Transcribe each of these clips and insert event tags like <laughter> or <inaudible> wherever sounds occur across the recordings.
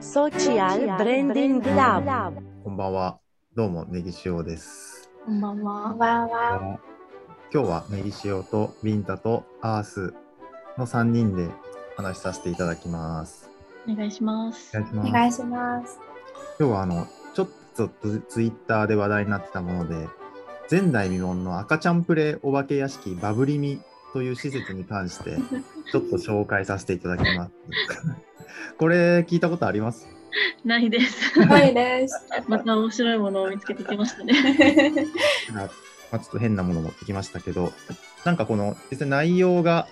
Social Branding Lab こんばんは。どうも、ネギ塩です。こんばんは。こんばんは。今日はネギ塩とビンタとアースの3人で話しさせていただきます。お願いします。お願いします。お願いします。今日はあの、ちょっとツツイッターで話題になってたもので、前代未聞の赤ちゃんプレイお化け屋敷バブリミという施設に関して、ちょっと紹介させていただきます。これ聞いたことあります？ないです。はいです。また面白いものを見つけてきましたね。<laughs> まあ、ちょっと変なもの持ってきましたけど、なんかこの実際内容が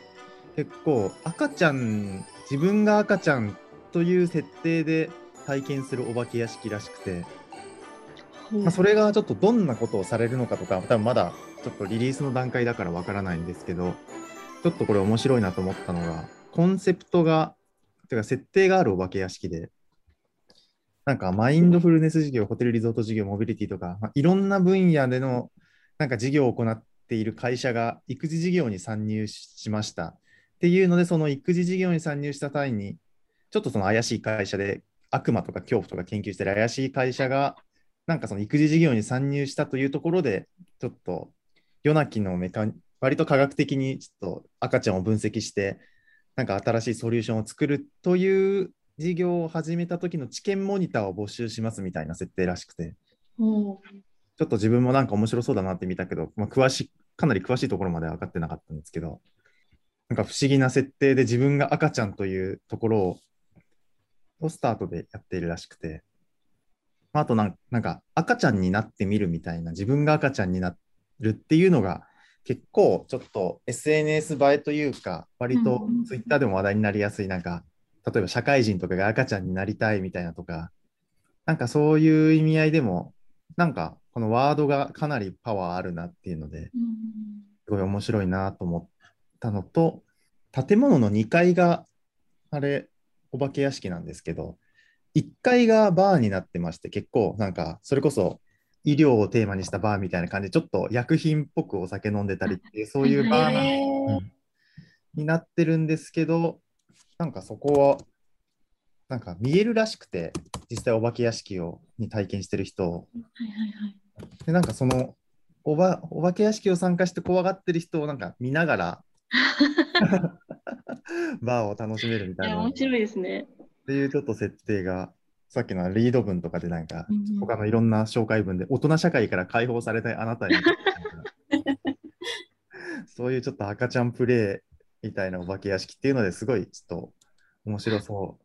結構赤ちゃん、自分が赤ちゃんという設定で体験するお化け屋敷らしくて、まあ、それがちょっとどんなことをされるのかとか、多分まだちょっとリリースの段階だからわからないんですけど、ちょっとこれ面白いなと思ったのが、コンセプトが、てか設定があるお化け屋敷で、なんかマインドフルネス事業、ホテルリゾート事業、モビリティとか、まあ、いろんな分野でのなんか事業を行っている会社が育児事業に参入しました。っていうので、その育児事業に参入した際に、ちょっとその怪しい会社で悪魔とか恐怖とか研究してる怪しい会社が、なんかその育児事業に参入したというところで、ちょっと夜泣きのメカ割と科学的にちょっと赤ちゃんを分析して、なんか新しいソリューションを作るという事業を始めた時の知見モニターを募集しますみたいな設定らしくて、ちょっと自分もなんか面白そうだなって見たけど、まあ、詳しい、かなり詳しいところまでは分かってなかったんですけど、なんか不思議な設定で自分が赤ちゃんというところを、をスタートでやっているらしくて、まああとなんなんか赤ちゃんになってみるみたいな、自分が赤ちゃんになるっていうのが結構ちょっと SNS 映えというか、割とうん Twitter でも話題になりやすい、なんか、例えば社会人とかが赤ちゃんになりたいみたいなとか、なんかそういう意味合いでも、なんかこのワードがかなりパワーあるなっていうので、うんすごい面白いなと思ったのと、建物の2階が、あれ、お化け屋敷なんですけど、1階がバーになってまして、結構なんか、それこそ医療をテーマにしたバーみたいな感じで、ちょっと薬品っぽくお酒飲んでたりっていう、<laughs> そういうバーなえーになってるんですけど、なんかそこは、なんか見えるらしくて、実際お化け屋敷をに体験してる人をはいはいはい。で、なんかそのおば、お化け屋敷を参加して怖がってる人をなんか見ながら、<laughs> バーを楽しめるみたいな。っ面白いですね。ていうちょっと設定が、さっきのリード文とかでなんか、他のいろんな紹介文で、大人社会から解放されたいあなたへ。みたいなそういうちょっと赤ちゃんプレイみたいなお化け屋敷っていうのですごいちょっと面白そう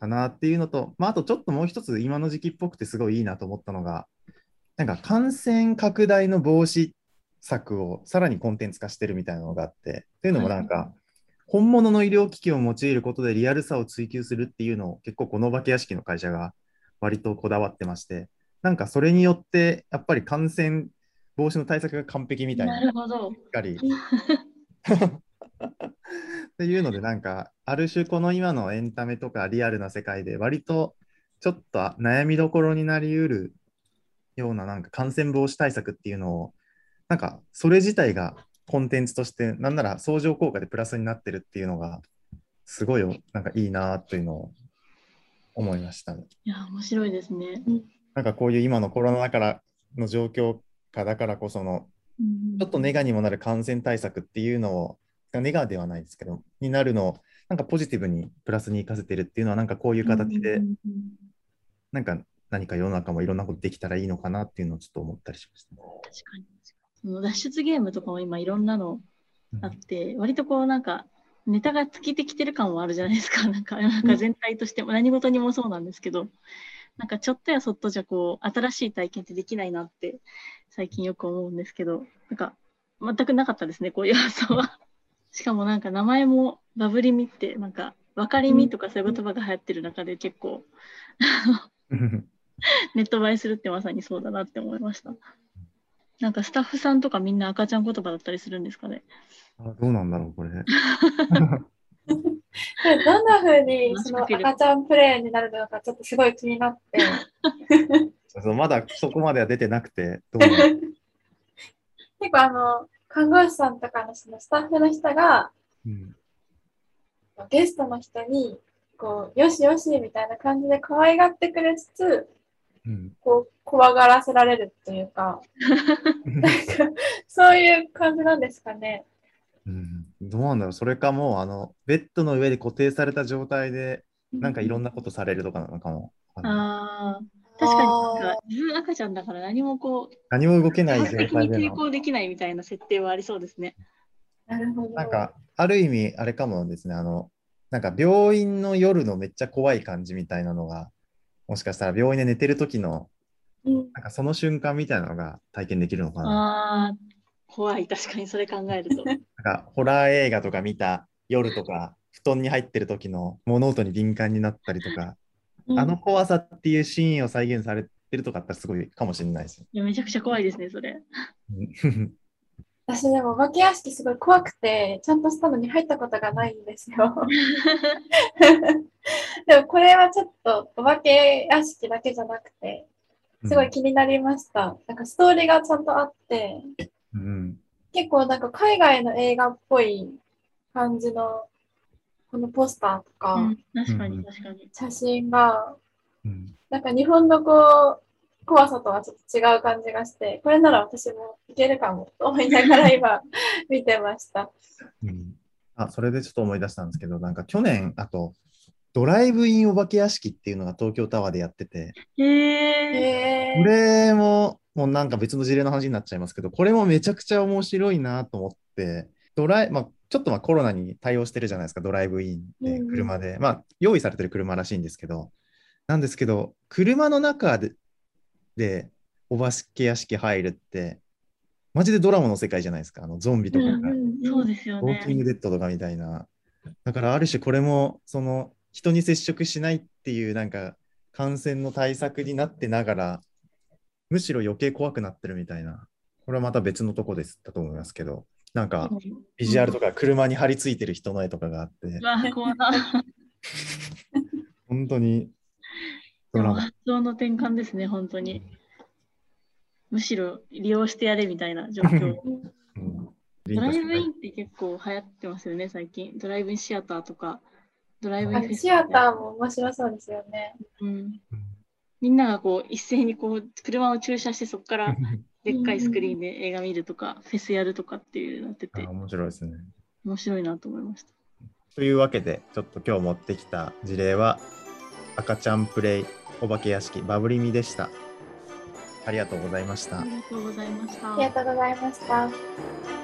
だなっていうのと、まあ、あとちょっともう一つ今の時期っぽくてすごいいいなと思ったのが、なんか感染拡大の防止策をさらにコンテンツ化してるみたいなのがあって、っていうのもなんか、本物の医療機器を用いることでリアルさを追求するっていうのを結構このお化け屋敷の会社が割とこだわってまして、なんかそれによってやっぱり感染防止の対策が完璧みたいななるほど。しっかり。<laughs> っていうので、なんか、ある種、この今のエンタメとかリアルな世界で、割とちょっと悩みどころになりうるような、なんか感染防止対策っていうのを、なんか、それ自体がコンテンツとして、なんなら相乗効果でプラスになってるっていうのが、すごい、なんかいいなというのを思いました。いや、面白いですね。なんかこういう今のコロナだからの状況下だからこその、うんちょっとネガにもなる感染対策っていうのを、ネガではないですけど、になるのを、なんかポジティブにプラスに生かせてるっていうのは、なんかこういう形でなんか何か世の中もいろんなことできたらいいのかなっていうのをちょっと思ったりしました。確かに。その脱出ゲームとかも今いろんなのあって、割とこうなんか、ネタが尽きてきてる感もあるじゃないですか。<laughs> なんか、なんか全体としても、何事にもそうなんですけど、なんかちょっとやそっとじゃこう、新しい体験ってできないなって、最近よく思うんですけど、なんか、全くなかったですね、こういう発想は。しかもなんか名前もバブリミって、なんか、分かりみとかそういう言葉が流行ってる中で結構、<laughs> ネット映えするってまさにそうだなって思いました。なんかスタッフさんとかみんな赤ちゃん言葉だったりするんですかね？あどうなんだろう、これ。<laughs> どんな風にその赤ちゃんプレイになるのかちょっとすごい気になって。そうまだそこまでは出てなくて、どう <laughs> 結構あの、看護師さんとかのそのスタッフの人がうんゲストの人にこう、よしよしみたいな感じで可愛がってくれつつ、うんこう、怖がらせられるというか、なんかそういう感じなんですかね。うんどうなんだろうそれかもうあのベッドの上で固定された状態でなんかいろんなことされるとかなのかも。あのああ、確かになんか自分赤ちゃんだから何もこう、何も動けない状態での。抵抗できないみたいな設定はありそうですね。なるほど。なんかある意味あれかもですねあのなんか病院の夜のめっちゃ怖い感じみたいなのがもしかしたら病院で寝てる時のうん、なんかその瞬間みたいなのが体験できるのかな。怖い、確かにそれ考えると。<laughs> なんかホラー映画とか見た夜とか布団に入ってる時の物音に敏感になったりとか、あの怖さっていうシーンを再現されてるとかあったらすごいかもしれないですよ。いやめちゃくちゃ怖いですね、それ。う <laughs> ん私でもお化け屋敷すごい怖くて、ちゃんとしたのに入ったことがないんですよ。でもこれはちょっとお化け屋敷だけじゃなくて、すごい気になりました。なんかストーリーがちゃんとあって、うん結構なんか海外の映画っぽい感じのこのポスターとかうん確かうんに確かに。写真が、うんなんか日本のこう、怖さとはちょっと違う感じがして、これなら私もいけるかもと思いながら <laughs> 今見てました。うんあそれでちょっと思い出したんですけど、なんか去年、あと、ドライブインお化け屋敷っていうのが東京タワーでやってて、へこれも、もうなんか別の事例の話になっちゃいますけど、これもめちゃくちゃ面白いなと思って、ドライ、まあ、ちょっとまあコロナに対応してるじゃないですか、ドライブインでうん車で。まあ、用意されてる車らしいんですけど、なんですけど、車の中ででお化け屋敷入るって、マジでドラマの世界じゃないですか、あのゾンビとかが。そうですよウォーキンね。グデッドとかみたいな。だからある種これもその人に接触しないっていうなんか感染の対策になってながらむしろ余計怖くなってるみたいな。これはまた別のとこですだと思いますけど、なんかビジュアルとか車に張り付いてる人の絵とかがあって。本当にでもドラマ。発想の転換ですね、本当に。むしろ利用してやれみたいな状況。うんドライブインって結構流行ってますよね、最近。ドライブインシアターとか、ドライブインフェスシアターも面白そうですよね。うん。うんみんながこう一斉にこう車を駐車してそこから <laughs> でっかいスクリーンで映画見るとか、フェスやるとかっていうなっててあ面白いですね。面白いなと思いました。というわけで、ちょっと今日持ってきた事例は、赤ちゃんプレイお化け屋敷バブリミでした。ありがとうございましたあ。りがとうございました。ありがとうございました。